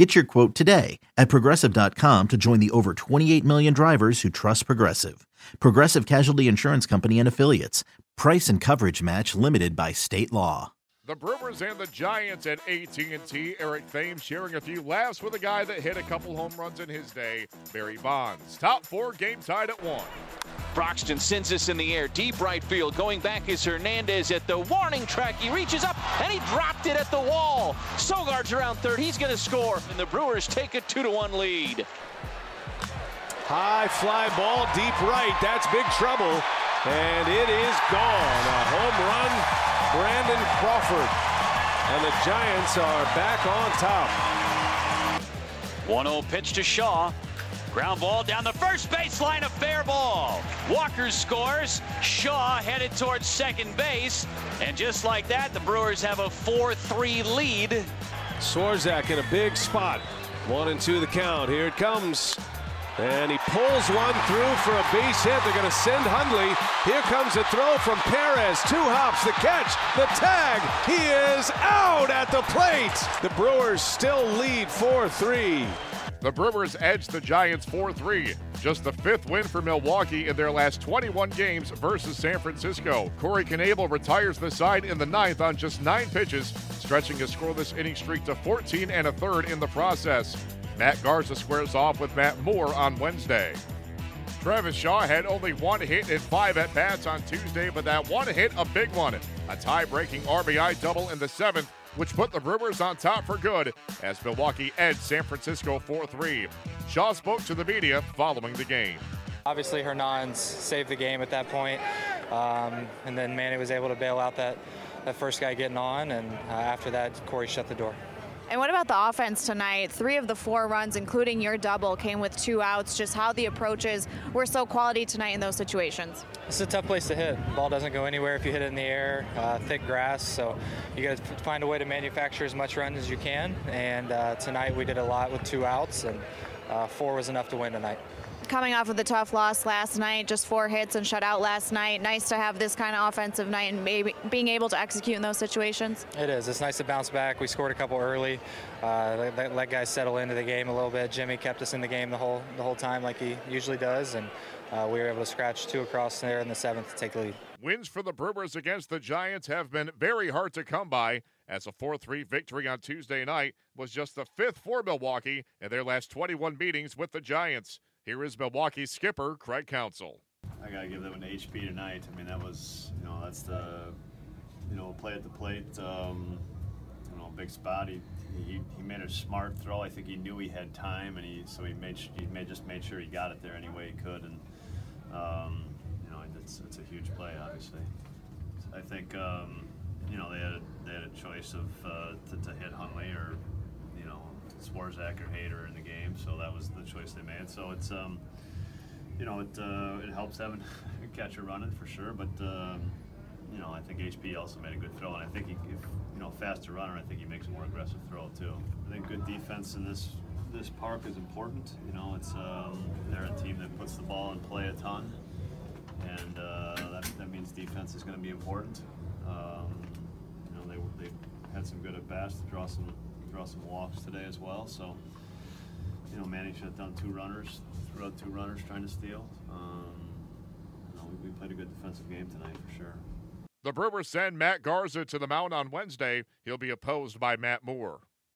Get your quote today at progressive.com to join the over 28 million drivers who trust Progressive. Progressive Casualty Insurance Company and Affiliates. Price and coverage match limited by state law. The Brewers and the Giants at AT&T. Eric Thames sharing a few laughs with a guy that hit a couple home runs in his day, Barry Bonds. Top four, game tied at one. Broxton sends this in the air, deep right field. Going back is Hernandez at the warning track. He reaches up and he dropped it at the wall. Sogard's around third. He's going to score, and the Brewers take a two to one lead. High fly ball, deep right. That's big trouble. And it is gone. A home run, Brandon Crawford. And the Giants are back on top. 1 0 pitch to Shaw. Ground ball down the first baseline, a fair ball. Walker scores. Shaw headed towards second base. And just like that, the Brewers have a 4 3 lead. Swarzak in a big spot. One and two the count. Here it comes. And he pulls one through for a base hit. They're going to send Hundley. Here comes a throw from Perez. Two hops, the catch, the tag. He is out at the plate. The Brewers still lead 4 3. The Brewers edge the Giants 4 3. Just the fifth win for Milwaukee in their last 21 games versus San Francisco. Corey Knebel retires the side in the ninth on just nine pitches, stretching his scoreless inning streak to 14 and a third in the process. Matt Garza squares off with Matt Moore on Wednesday. Travis Shaw had only one hit and five at bats on Tuesday, but that one hit, a big one. A tie breaking RBI double in the seventh, which put the Brewers on top for good as Milwaukee edged San Francisco 4 3. Shaw spoke to the media following the game. Obviously, Hernans saved the game at that point, um, and then Manny was able to bail out that, that first guy getting on, and uh, after that, Corey shut the door. And what about the offense tonight? Three of the four runs, including your double, came with two outs. Just how the approaches were so quality tonight in those situations. It's a tough place to hit. Ball doesn't go anywhere if you hit it in the air, uh, thick grass. So you got to find a way to manufacture as much run as you can. And uh, tonight we did a lot with two outs, and uh, four was enough to win tonight coming off of the tough loss last night, just four hits and shut out last night. Nice to have this kind of offensive night and maybe being able to execute in those situations. It is. It's nice to bounce back. We scored a couple early. Uh, let, let, guys settle into the game a little bit. Jimmy kept us in the game the whole the whole time like he usually does, and uh, we were able to scratch two across there in the seventh to take the lead. Wins for the Brewers against the Giants have been very hard to come by as a 4 3 victory on Tuesday night was just the fifth for Milwaukee in their last 21 meetings with the Giants. Here is Milwaukee skipper Craig Counsell. I gotta give them an HP tonight. I mean, that was you know that's the you know play at the plate. Um, you know, big spot. He, he, he made a smart throw. I think he knew he had time, and he so he made he made, just made sure he got it there any way he could. And um, you know, it's, it's a huge play, obviously. I think um, you know they had a, they had a choice of uh, to, to hit Hundley or Swarzak or Hader in the game, so that was the choice they made. So it's um, you know it uh, it helps having a catcher running for sure, but um, you know I think HP also made a good throw, and I think he, if you know faster runner, I think he makes a more aggressive throw too. I think good defense in this this park is important. You know, it's um, they're a team that puts the ball in play a ton, and uh, that, that means defense is going to be important. Um, you know, they they had some good at bats to draw some draw some walks today as well. So, you know, Manny shut down two runners, threw out two runners trying to steal. Um, you know, we, we played a good defensive game tonight for sure. The Brewers send Matt Garza to the mound on Wednesday. He'll be opposed by Matt Moore.